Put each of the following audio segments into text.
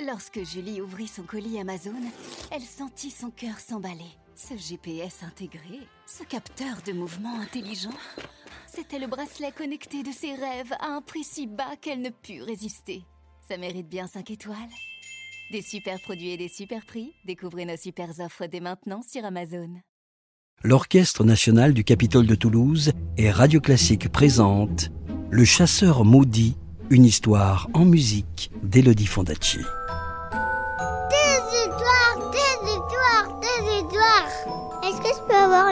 Lorsque Julie ouvrit son colis Amazon, elle sentit son cœur s'emballer. Ce GPS intégré, ce capteur de mouvement intelligent, c'était le bracelet connecté de ses rêves à un prix si bas qu'elle ne put résister. Ça mérite bien 5 étoiles. Des super produits et des super prix, découvrez nos super offres dès maintenant sur Amazon. L'Orchestre national du Capitole de Toulouse et Radio Classique présente Le chasseur maudit, une histoire en musique d'Elodie Fondacci.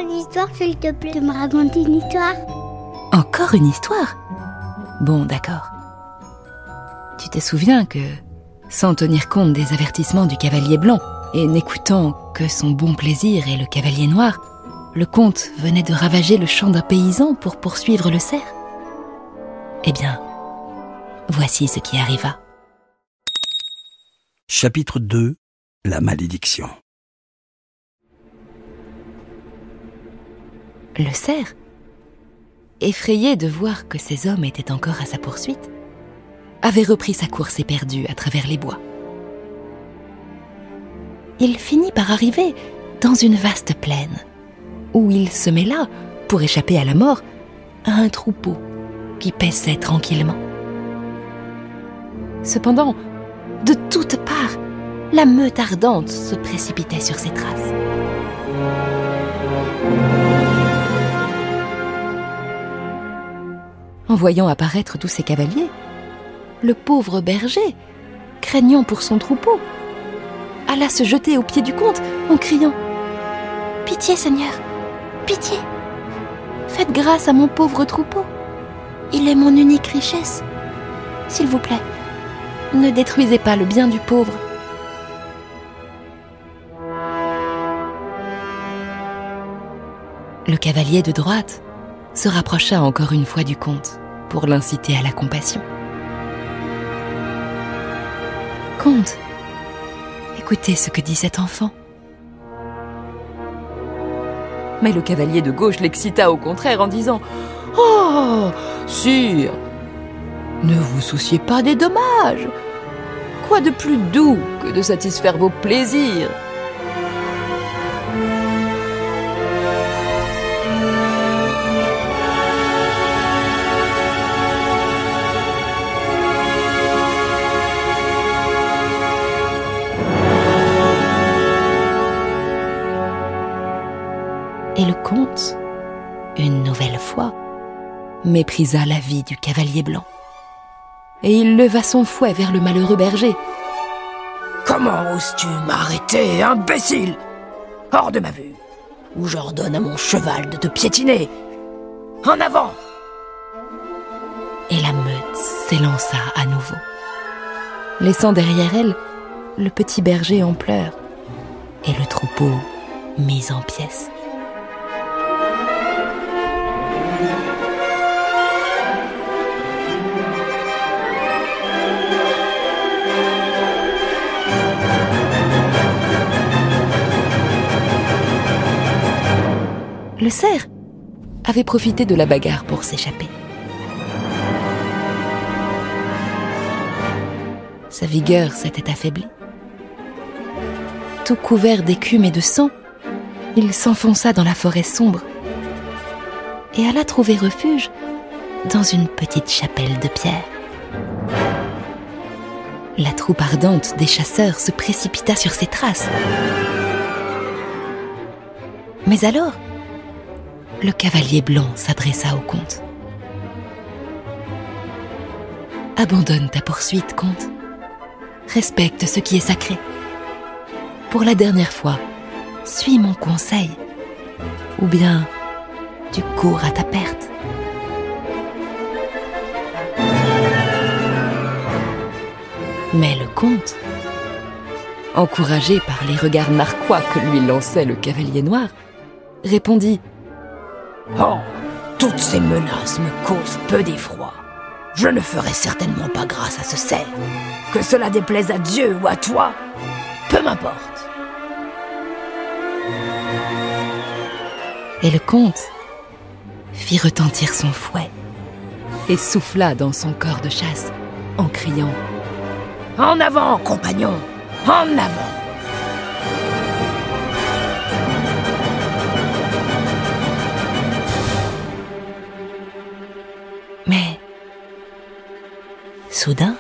Une histoire, s'il te plaît, de me raconter une histoire. Encore une histoire? Bon, d'accord. Tu te souviens que, sans tenir compte des avertissements du cavalier blanc, et n'écoutant que son bon plaisir et le cavalier noir, le comte venait de ravager le champ d'un paysan pour poursuivre le cerf? Eh bien, voici ce qui arriva. Chapitre 2 La malédiction Le cerf, effrayé de voir que ses hommes étaient encore à sa poursuite, avait repris sa course éperdue à travers les bois. Il finit par arriver dans une vaste plaine, où il se mêla, pour échapper à la mort, à un troupeau qui paissait tranquillement. Cependant, de toutes parts, la meute ardente se précipitait sur ses traces. En voyant apparaître tous ces cavaliers, le pauvre berger, craignant pour son troupeau, alla se jeter aux pieds du comte en criant ⁇ Pitié Seigneur, pitié Faites grâce à mon pauvre troupeau. Il est mon unique richesse. S'il vous plaît, ne détruisez pas le bien du pauvre. Le cavalier de droite se rapprocha encore une fois du comte pour l'inciter à la compassion. Comte, écoutez ce que dit cet enfant. Mais le cavalier de gauche l'excita au contraire en disant ⁇ Oh, sire, ne vous souciez pas des dommages. Quoi de plus doux que de satisfaire vos plaisirs ?⁇ une nouvelle fois, méprisa la vie du cavalier blanc. Et il leva son fouet vers le malheureux berger. Comment oses-tu m'arrêter, imbécile? Hors de ma vue, ou j'ordonne à mon cheval de te piétiner. En avant Et la meute s'élança à nouveau, laissant derrière elle le petit berger en pleurs et le troupeau mis en pièces. Le cerf avait profité de la bagarre pour s'échapper. Sa vigueur s'était affaiblie. Tout couvert d'écume et de sang, il s'enfonça dans la forêt sombre et alla trouver refuge dans une petite chapelle de pierre. La troupe ardente des chasseurs se précipita sur ses traces. Mais alors, le cavalier blanc s'adressa au comte. Abandonne ta poursuite, comte. Respecte ce qui est sacré. Pour la dernière fois, suis mon conseil. Ou bien, tu cours à ta perte. Mais le comte, encouragé par les regards narquois que lui lançait le cavalier noir, répondit Oh, toutes ces menaces me causent peu d'effroi. Je ne ferai certainement pas grâce à ce cerf. Que cela déplaise à Dieu ou à toi, peu m'importe. Et le comte fit retentir son fouet et souffla dans son corps de chasse en criant En avant, compagnon En avant soudain,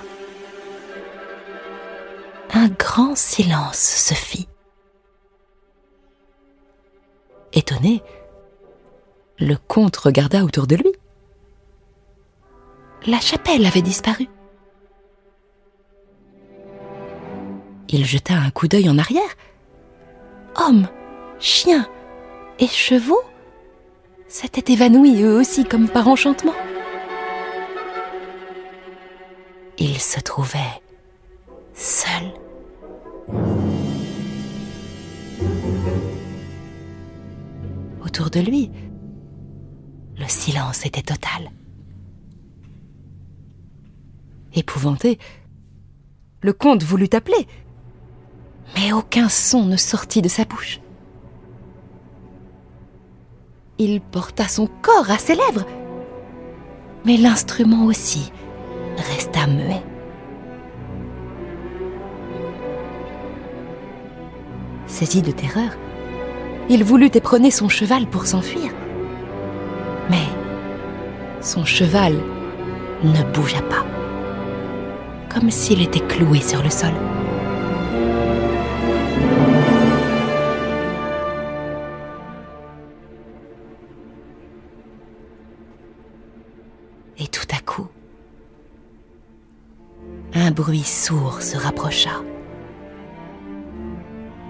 un grand silence se fit. Étonné, le comte regarda autour de lui. La chapelle avait disparu. Il jeta un coup d'œil en arrière. Hommes, chiens et chevaux s'étaient évanouis eux aussi comme par enchantement. Il se trouvait seul. Autour de lui, le silence était total. Épouvanté, le comte voulut appeler, mais aucun son ne sortit de sa bouche. Il porta son corps à ses lèvres, mais l'instrument aussi resta muet. Saisi de terreur, il voulut éperonner son cheval pour s'enfuir. Mais son cheval ne bougea pas, comme s'il était cloué sur le sol. Bruit sourd se rapprocha.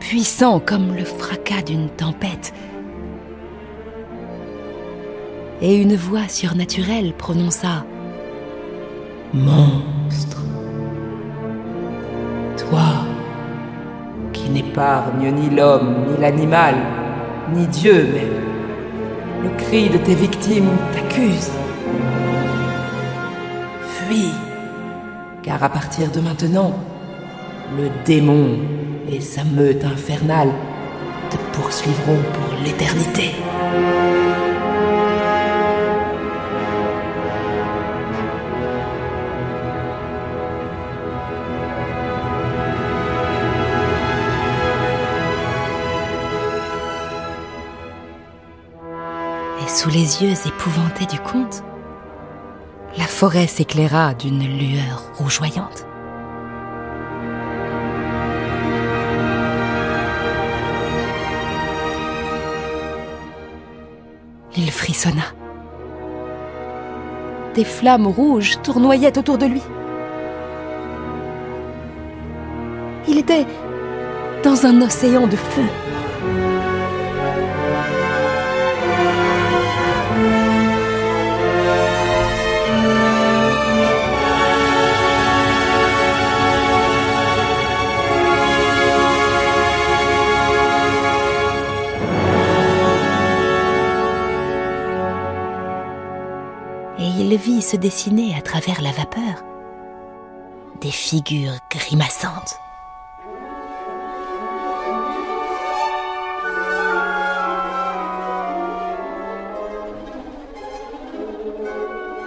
Puissant comme le fracas d'une tempête. Et une voix surnaturelle prononça Monstre. Toi, qui n'épargne ni l'homme, ni l'animal, ni Dieu même, le cri de tes victimes t'accuse. Fuis, car à partir de maintenant, le démon et sa meute infernale te poursuivront pour l'éternité. Et sous les yeux épouvantés du comte, la forêt s'éclaira d'une lueur rougeoyante. Il frissonna. Des flammes rouges tournoyaient autour de lui. Il était dans un océan de feu. Vit se dessiner à travers la vapeur des figures grimaçantes.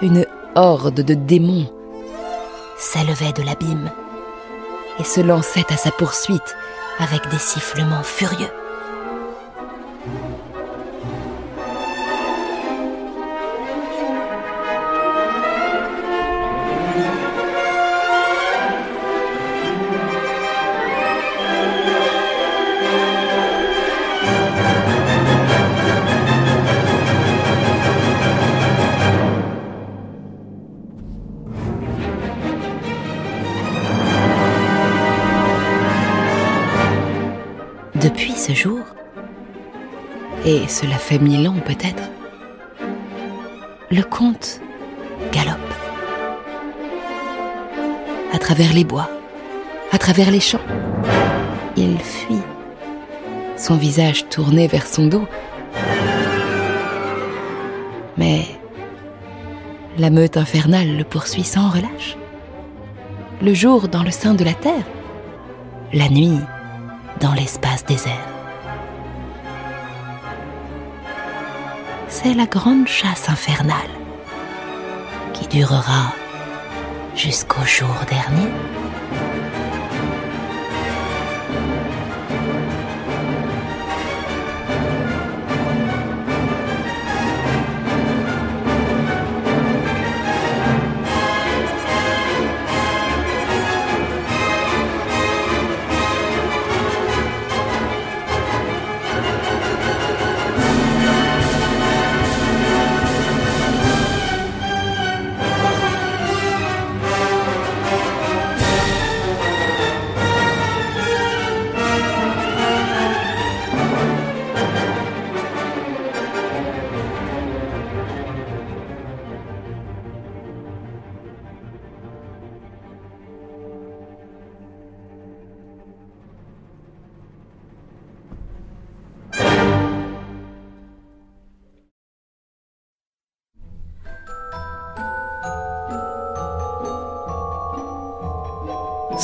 Une horde de démons s'élevait de l'abîme et se lançait à sa poursuite avec des sifflements furieux. Depuis ce jour, et cela fait mille ans peut-être, le comte galope. À travers les bois, à travers les champs, il fuit, son visage tourné vers son dos. Mais la meute infernale le poursuit sans relâche. Le jour dans le sein de la terre, la nuit dans l'espace désert. C'est la grande chasse infernale qui durera jusqu'au jour dernier.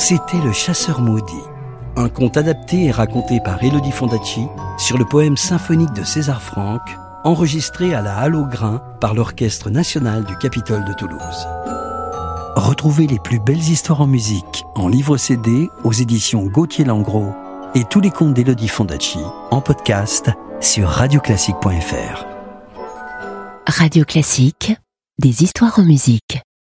C'était Le Chasseur Maudit, un conte adapté et raconté par Elodie Fondacci sur le poème symphonique de César Franck, enregistré à la Halle au Grain par l'Orchestre national du Capitole de Toulouse. Retrouvez les plus belles histoires en musique en livre CD aux éditions Gauthier Langros et tous les contes d'Elodie Fondacci en podcast sur radioclassique.fr. Radio Classique, des histoires en musique.